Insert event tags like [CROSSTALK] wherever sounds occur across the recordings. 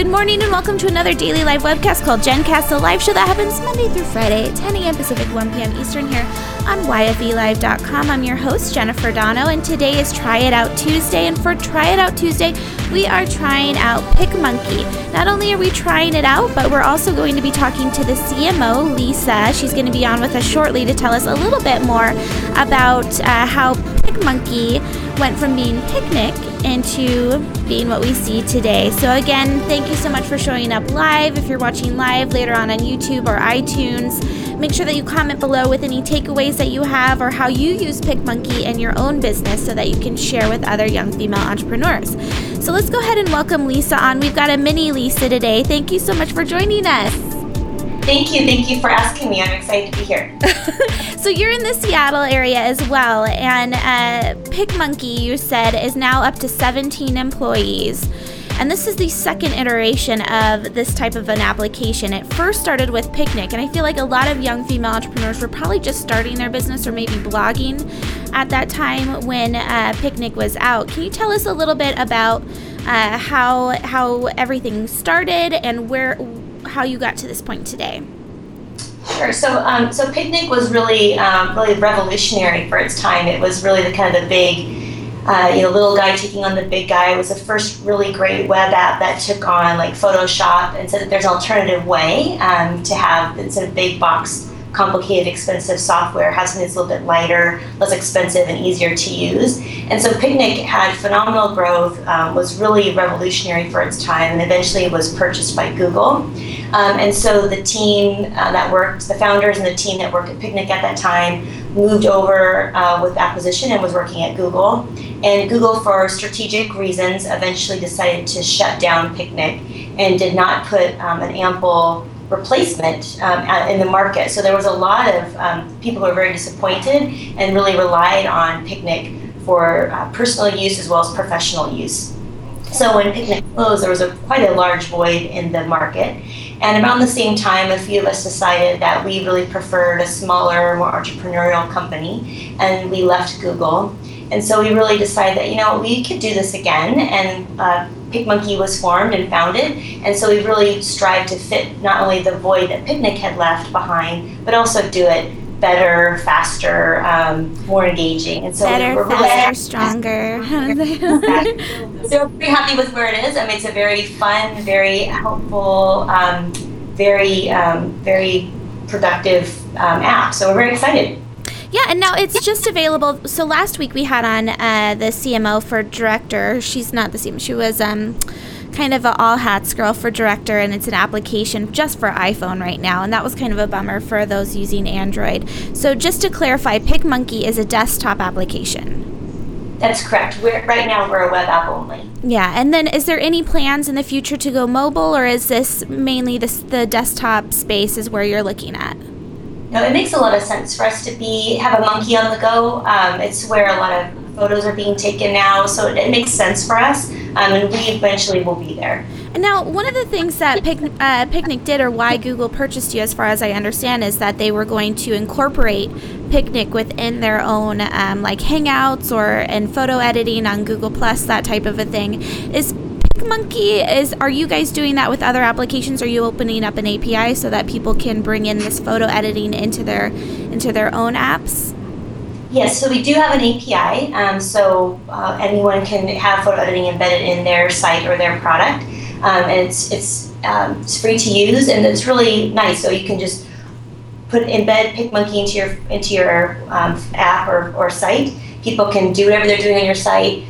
Good morning and welcome to another daily live webcast called GenCast, a live show that happens Monday through Friday at 10 a.m. Pacific, 1 p.m. Eastern here on YFELive.com. I'm your host, Jennifer Dono, and today is Try It Out Tuesday. And for Try It Out Tuesday, we are trying out PicMonkey. Not only are we trying it out, but we're also going to be talking to the CMO, Lisa. She's going to be on with us shortly to tell us a little bit more about uh, how PicMonkey went from being Picnic into being what we see today. So, again, thank you so much for showing up live. If you're watching live later on on YouTube or iTunes, make sure that you comment below with any takeaways that you have or how you use PicMonkey in your own business so that you can share with other young female entrepreneurs. So, let's go ahead and welcome Lisa on. We've got a mini Lisa today. Thank you so much for joining us. Thank you. Thank you for asking me. I'm excited to be here. [LAUGHS] so you're in the Seattle area as well, and uh, PicMonkey, you said, is now up to 17 employees. And this is the second iteration of this type of an application. It first started with Picnic, and I feel like a lot of young female entrepreneurs were probably just starting their business or maybe blogging at that time when uh, Picnic was out. Can you tell us a little bit about uh, how how everything started and where how you got to this point today. Sure. So, um, so Picnic was really, um, really revolutionary for its time. It was really the kind of the big, uh, you know, little guy taking on the big guy. It was the first really great web app that took on like Photoshop and said that there's an alternative way um, to have instead of big box complicated, expensive software, has something that's a little bit lighter, less expensive, and easier to use. And so Picnic had phenomenal growth, um, was really revolutionary for its time, and eventually was purchased by Google. Um, and so the team uh, that worked, the founders and the team that worked at Picnic at that time, moved over uh, with acquisition and was working at Google. And Google, for strategic reasons, eventually decided to shut down Picnic and did not put um, an ample replacement um, in the market. So there was a lot of um, people who were very disappointed and really relied on Picnic for uh, personal use as well as professional use. So when Picnic closed, there was a, quite a large void in the market. And around the same time, a few of us decided that we really preferred a smaller, more entrepreneurial company, and we left Google. And so we really decided that, you know, we could do this again. And uh, PicMonkey was formed and founded. And so we really strive to fit not only the void that Picnic had left behind, but also do it better, faster, um, more engaging. And so better, we're really faster, stronger. [LAUGHS] so we're pretty happy with where it is. I mean, it's a very fun, very helpful, um, very, um, very productive um, app. So we're very excited. Yeah, and now it's just available. So last week we had on uh, the CMO for director. She's not the CMO. She was um, kind of an all hats girl for director, and it's an application just for iPhone right now. And that was kind of a bummer for those using Android. So just to clarify, PicMonkey is a desktop application. That's correct. We're, right now we're a web app only. Yeah, and then is there any plans in the future to go mobile, or is this mainly this, the desktop space is where you're looking at? No, it makes a lot of sense for us to be have a monkey on the go. Um, it's where a lot of photos are being taken now, so it, it makes sense for us, um, and we eventually will be there. And now, one of the things that Pic- uh, Picnic did, or why Google purchased you, as far as I understand, is that they were going to incorporate Picnic within their own, um, like Hangouts or and photo editing on Google Plus, that type of a thing. Is Monkey is are you guys doing that with other applications? Are you opening up an API so that people can bring in this photo editing into their into their own apps? Yes, so we do have an API, um, so uh, anyone can have photo editing embedded in their site or their product, um, and it's it's um, it's free to use and it's really nice. So you can just put embed PicMonkey into your into your um, app or, or site. People can do whatever they're doing on your site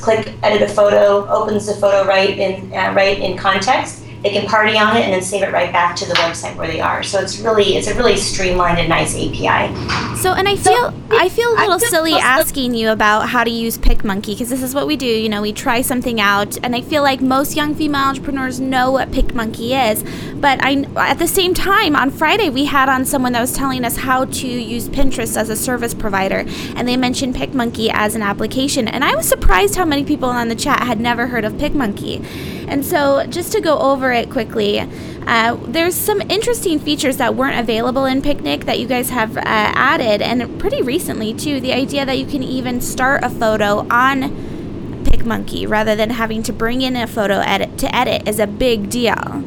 click edit a photo, opens the photo right in uh, right in context. They can party on it and then save it right back to the website where they are. So it's really it's a really streamlined and nice API. So and I feel I feel a little silly asking you about how to use PicMonkey because this is what we do. You know, we try something out, and I feel like most young female entrepreneurs know what PicMonkey is. But I at the same time on Friday we had on someone that was telling us how to use Pinterest as a service provider, and they mentioned PicMonkey as an application, and I was surprised how many people on the chat had never heard of PicMonkey. And so, just to go over it quickly, uh, there's some interesting features that weren't available in Picnic that you guys have uh, added, and pretty recently too. The idea that you can even start a photo on PicMonkey rather than having to bring in a photo edit to edit is a big deal.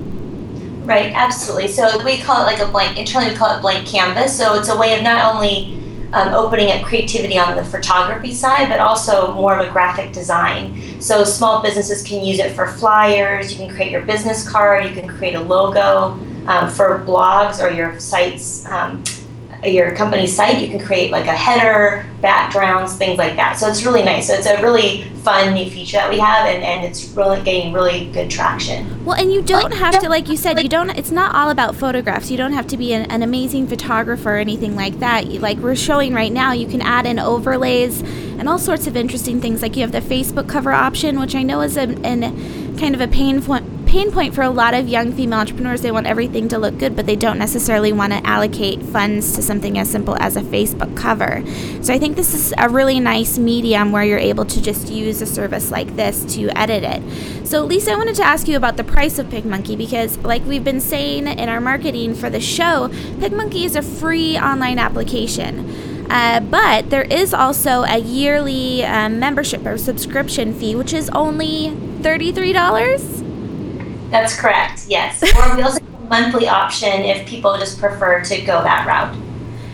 Right, absolutely. So we call it like a blank, internally we call it blank canvas. So it's a way of not only um, opening up creativity on the photography side, but also more of a graphic design. So small businesses can use it for flyers, you can create your business card, you can create a logo um, for blogs or your sites. Um, your company site, you can create like a header, backgrounds, things like that. So it's really nice. So it's a really fun new feature that we have, and, and it's really gaining really good traction. Well, and you don't oh, have to, like you said, you don't. It's not all about photographs. You don't have to be an, an amazing photographer or anything like that. You, like we're showing right now, you can add in overlays and all sorts of interesting things. Like you have the Facebook cover option, which I know is a, an kind of a pain point pain point for a lot of young female entrepreneurs. They want everything to look good, but they don't necessarily want to allocate funds to something as simple as a Facebook cover. So I think this is a really nice medium where you're able to just use a service like this to edit it. So, Lisa, I wanted to ask you about the price of PicMonkey because, like we've been saying in our marketing for the show, PicMonkey is a free online application. Uh, but there is also a yearly um, membership or subscription fee, which is only $33. That's correct. Yes. [LAUGHS] or we also have a monthly option if people just prefer to go that route,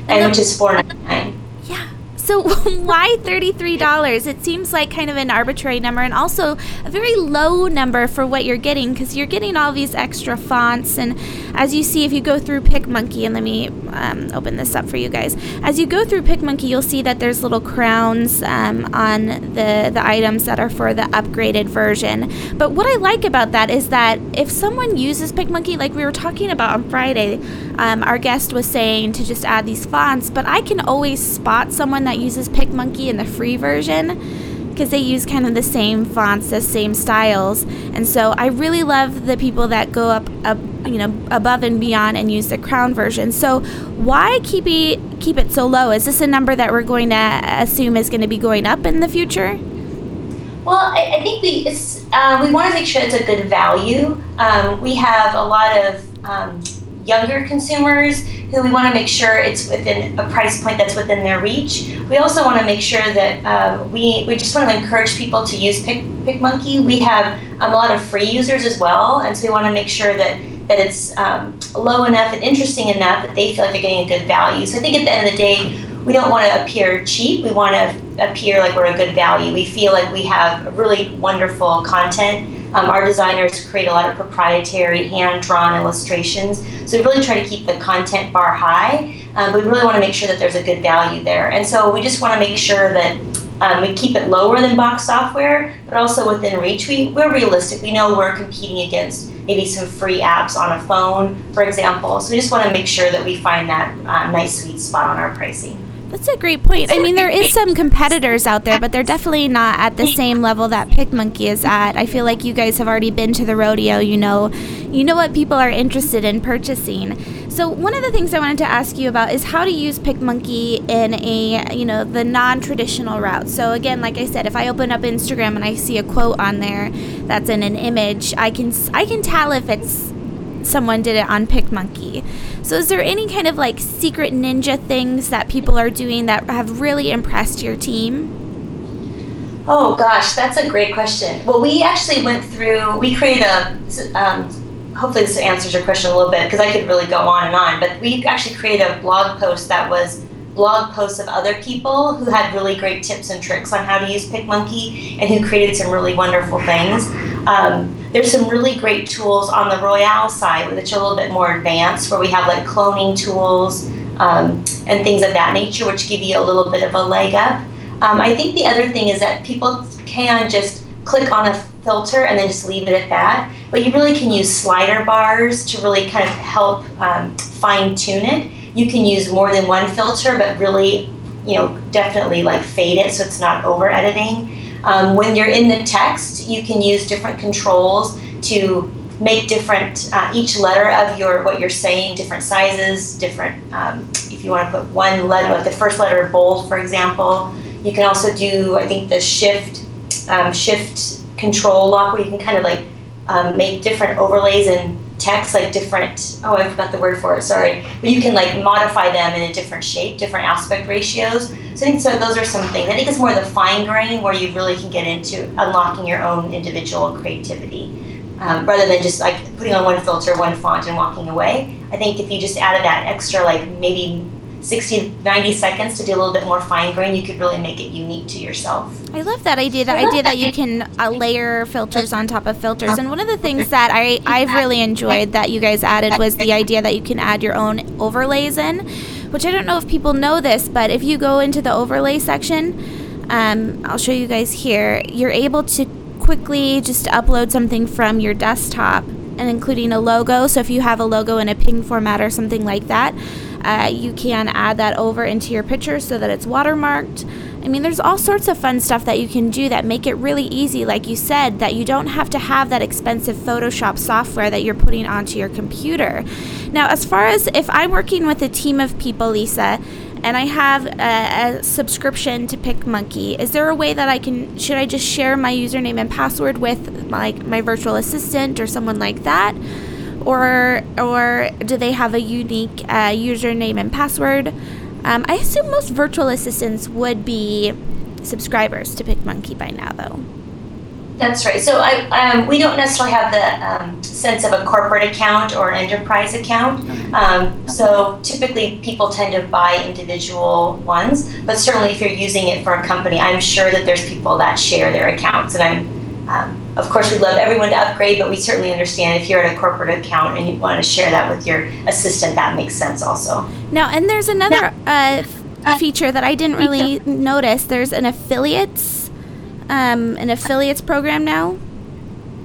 and, and which is four ninety nine. Yeah. So [LAUGHS] why $33? It seems like kind of an arbitrary number and also a very low number for what you're getting because you're getting all these extra fonts. And as you see, if you go through PicMonkey, and let me um, open this up for you guys. As you go through PicMonkey, you'll see that there's little crowns um, on the, the items that are for the upgraded version. But what I like about that is that if someone uses PicMonkey, like we were talking about on Friday, um, our guest was saying to just add these fonts, but I can always spot someone that uses PicMonkey in the free version because they use kind of the same fonts, the same styles, and so I really love the people that go up, up, you know, above and beyond and use the crown version. So why keep it keep it so low? Is this a number that we're going to assume is going to be going up in the future? Well, I, I think we uh, we want to make sure it's a good value. Um, we have a lot of um, younger consumers who we want to make sure it's within a price point that's within their reach. We also want to make sure that um, we, we just want to encourage people to use Pick, PicMonkey. We have um, a lot of free users as well, and so we want to make sure that, that it's um, low enough and interesting enough that they feel like they're getting a good value. So I think at the end of the day, we don't want to appear cheap. We want to appear like we're a good value. We feel like we have really wonderful content um, our designers create a lot of proprietary hand-drawn illustrations, so we really try to keep the content bar high, um, but we really want to make sure that there's a good value there. And so we just want to make sure that um, we keep it lower than box software, but also within reach. We, we're realistic. We know we're competing against maybe some free apps on a phone, for example. So we just want to make sure that we find that uh, nice sweet spot on our pricing. That's a great point. I mean, there is [LAUGHS] some competitors out there, but they're definitely not at the same level that PicMonkey is at. I feel like you guys have already been to the rodeo. You know, you know what people are interested in purchasing. So one of the things I wanted to ask you about is how to use PicMonkey in a you know the non-traditional route. So again, like I said, if I open up Instagram and I see a quote on there that's in an image, I can I can tell if it's someone did it on PicMonkey. So, is there any kind of like secret ninja things that people are doing that have really impressed your team? Oh gosh, that's a great question. Well, we actually went through. We created a. Um, hopefully, this answers your question a little bit because I could really go on and on. But we actually created a blog post that was blog posts of other people who had really great tips and tricks on how to use PicMonkey and who created some really wonderful things. Um, there's some really great tools on the Royale side, which are a little bit more advanced, where we have like cloning tools um, and things of that nature, which give you a little bit of a leg up. Um, I think the other thing is that people can just click on a filter and then just leave it at that. But you really can use slider bars to really kind of help um, fine tune it. You can use more than one filter, but really, you know, definitely like fade it so it's not over editing. Um, when you're in the text, you can use different controls to make different uh, each letter of your what you're saying different sizes different um, if you want to put one letter like the first letter bold for example. You can also do i think the shift um, shift control lock where you can kind of like um, make different overlays and text, like different, oh, I forgot the word for it, sorry. But you can like modify them in a different shape, different aspect ratios. So I think so those are some things. I think it's more the fine grain where you really can get into unlocking your own individual creativity. Um, rather than just like putting on one filter, one font, and walking away. I think if you just added that extra, like maybe 60, 90 seconds to do a little bit more fine grain, you could really make it unique to yourself. I love that idea. The idea that you can uh, layer filters on top of filters. And one of the things that I, I've really enjoyed that you guys added was the idea that you can add your own overlays in, which I don't know if people know this, but if you go into the overlay section, um, I'll show you guys here, you're able to quickly just upload something from your desktop and including a logo. So if you have a logo in a ping format or something like that, uh, you can add that over into your picture so that it's watermarked. I mean, there's all sorts of fun stuff that you can do that make it really easy, like you said, that you don't have to have that expensive Photoshop software that you're putting onto your computer. Now, as far as if I'm working with a team of people, Lisa, and I have a, a, subscription to PicMonkey. Is there a way that I can? Should I just share my username and password with like my virtual assistant or someone like that, or or do they have a unique uh, username and password? Um, I assume most virtual assistants would be subscribers to PicMonkey by now, though. That's right. So I, um, we don't necessarily have the um, sense of a corporate account or an enterprise account. Um, so typically people tend to buy individual ones, but certainly if you're using it for a company, I'm sure that there's people that share their accounts. And I'm, um, of course, we'd love everyone to upgrade, but we certainly understand if you're at a corporate account and you want to share that with your assistant, that makes sense also. Now, and there's another uh, feature that I didn't really notice. There's an affiliates um, an affiliates program now?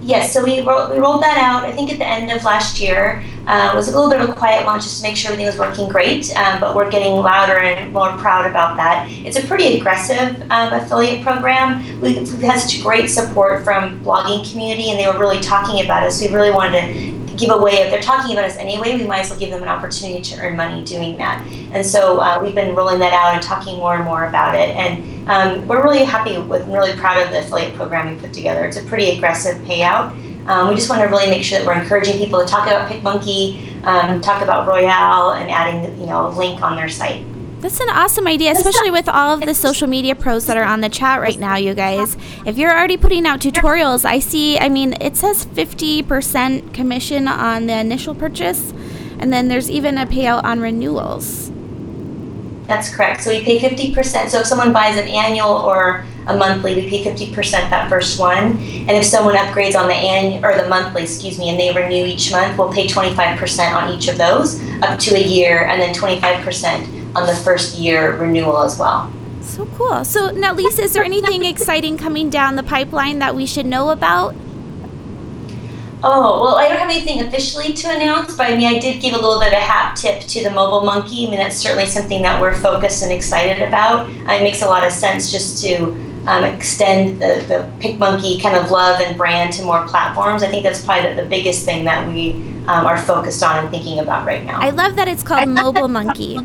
Yes, so we, ro- we rolled that out, I think, at the end of last year. Uh, it was a little bit of a quiet launch just to make sure everything was working great, um, but we're getting louder and more proud about that. It's a pretty aggressive um, affiliate program. We, we've had such great support from blogging community, and they were really talking about us. We really wanted to give away, if they're talking about us anyway, we might as well give them an opportunity to earn money doing that. And so uh, we've been rolling that out and talking more and more about it. And um, we're really happy with, really proud of the affiliate program we put together. It's a pretty aggressive payout. Um, we just want to really make sure that we're encouraging people to talk about PicMonkey, um, talk about Royale, and adding you know a link on their site. That's an awesome idea, especially with all of the social media pros that are on the chat right now, you guys. If you're already putting out tutorials, I see, I mean, it says 50% commission on the initial purchase, and then there's even a payout on renewals. That's correct. So we pay 50%. So if someone buys an annual or a monthly, we pay 50% that first one. And if someone upgrades on the annual or the monthly, excuse me, and they renew each month, we'll pay 25% on each of those up to a year and then 25% on the first year renewal as well. So cool. So now, Lisa, is there anything exciting coming down the pipeline that we should know about? Oh, well, I don't have anything officially to announce, but I mean, I did give a little bit of a hat tip to the mobile monkey. I mean, that's certainly something that we're focused and excited about. Uh, it makes a lot of sense just to um, extend the, the PicMonkey kind of love and brand to more platforms. I think that's probably the, the biggest thing that we um, are focused on and thinking about right now. I love that it's called Mobile Monkey.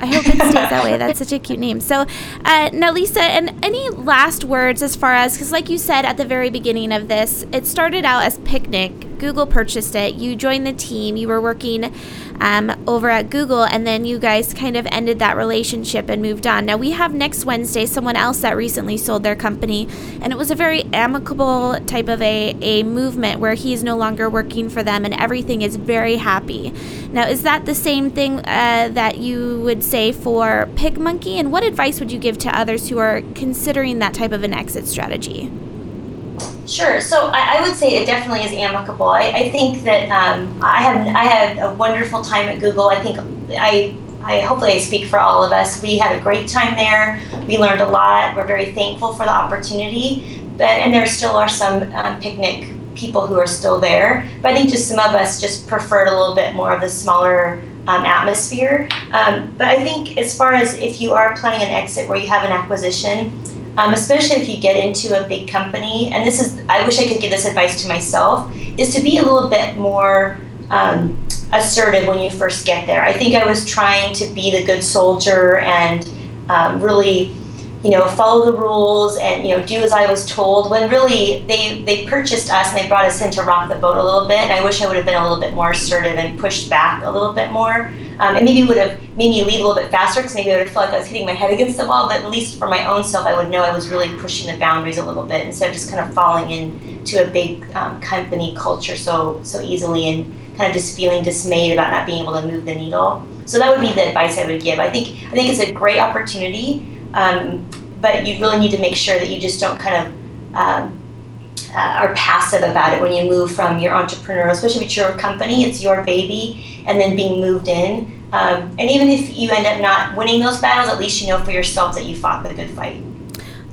I hope it stays that way. That's such a cute name. So, uh, now, Lisa, and any last words as far as, because like you said at the very beginning of this, it started out as Picnic. Google purchased it. You joined the team. You were working um, over at Google, and then you guys kind of ended that relationship and moved on. Now, we have next Wednesday someone else that recently sold their company, and it was a very amicable type of a, a movement where he's no longer working for them and everything is very happy. Now, is that the same thing uh, that you would say for PicMonkey, and what advice would you give to others who are considering that type of an exit strategy? Sure. So I, I, would say it definitely is amicable. I, I think that um, I had I had a wonderful time at Google. I think I I hopefully I speak for all of us. We had a great time there. We learned a lot. We're very thankful for the opportunity. But, and there still are some um, picnic people who are still there. But I think just some of us just preferred a little bit more of the smaller um, atmosphere. Um, but I think as far as if you are planning an exit where you have an acquisition, um, especially if you get into a big company. And this is, I wish I could give this advice to myself, is to be a little bit more um, assertive when you first get there. I think I was trying to be the good soldier and um, really, you know, follow the rules and you know, do as I was told. When really they they purchased us and they brought us in to rock the boat a little bit. And I wish I would have been a little bit more assertive and pushed back a little bit more. Um, and maybe would have made me leave a little bit faster because maybe I would have felt like I was hitting my head against the wall. But at least for my own self, I would know I was really pushing the boundaries a little bit instead of just kind of falling into a big um, company culture so so easily and kind of just feeling dismayed about not being able to move the needle. So that would be the advice I would give. I think I think it's a great opportunity, um, but you really need to make sure that you just don't kind of um, uh, are passive about it when you move from your entrepreneurial, especially if it's your company, it's your baby, and then being moved in. Um, and even if you end up not winning those battles, at least you know for yourself that you fought the good fight.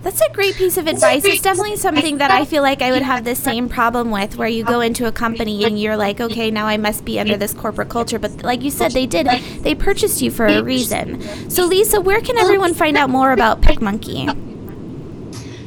That's a great piece of advice. It's definitely something that I feel like I would have the same problem with, where you go into a company and you're like, okay, now I must be under this corporate culture. But like you said, they did, they purchased you for a reason. So, Lisa, where can everyone find out more about PicMonkey?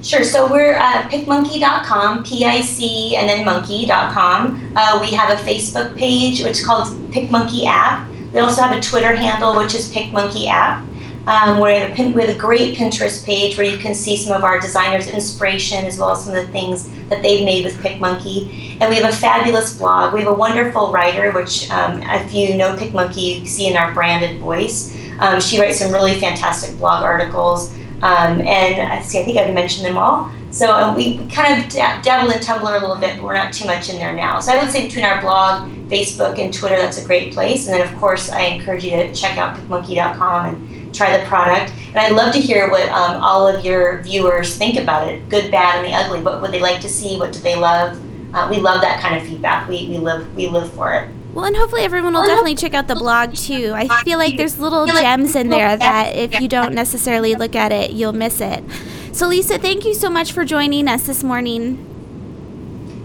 Sure. So we're at picmonkey.com, P-I-C and then monkey.com. Uh, we have a Facebook page which is called PicMonkey app. We also have a Twitter handle which is PicMonkey app. Um, we, have a, we have a great Pinterest page where you can see some of our designers' inspiration as well as some of the things that they've made with PicMonkey. And we have a fabulous blog. We have a wonderful writer, which um, if you know PicMonkey, you see in our branded voice. Um, she writes some really fantastic blog articles. Um, and I see, I think I've mentioned them all. So um, we kind of dabble in Tumblr a little bit, but we're not too much in there now. So I would say between our blog, Facebook, and Twitter, that's a great place. And then, of course, I encourage you to check out picmonkey.com and try the product. And I'd love to hear what um, all of your viewers think about it good, bad, and the ugly. What would they like to see? What do they love? Uh, we love that kind of feedback. We, we live we live for it. Well, and hopefully everyone will definitely check out the blog too. I feel like there's little gems in there that if you don't necessarily look at it, you'll miss it. So, Lisa, thank you so much for joining us this morning.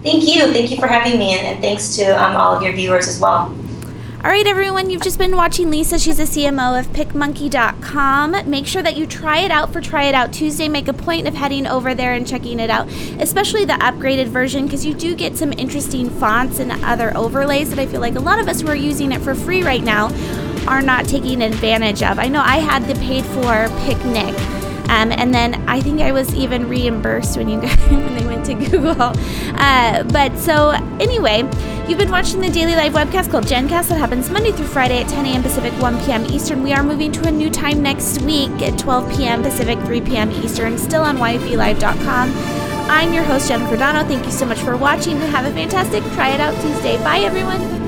Thank you. Thank you for having me, and, and thanks to um, all of your viewers as well. All right, everyone, you've just been watching Lisa. She's a CMO of picmonkey.com. Make sure that you try it out for Try It Out Tuesday. Make a point of heading over there and checking it out, especially the upgraded version, because you do get some interesting fonts and other overlays that I feel like a lot of us who are using it for free right now are not taking advantage of. I know I had the paid for Picnic um, and then I think I was even reimbursed when you guys, [LAUGHS] when they went to Google. Uh, but so anyway, you've been watching the daily live webcast called GenCast that happens Monday through Friday at 10 a.m. Pacific, 1 p.m. Eastern. We are moving to a new time next week at 12 p.m. Pacific, 3 p.m. Eastern. Still on YFELive.com. I'm your host Jennifer Dono. Thank you so much for watching and have a fantastic Try It Out Tuesday. Bye everyone.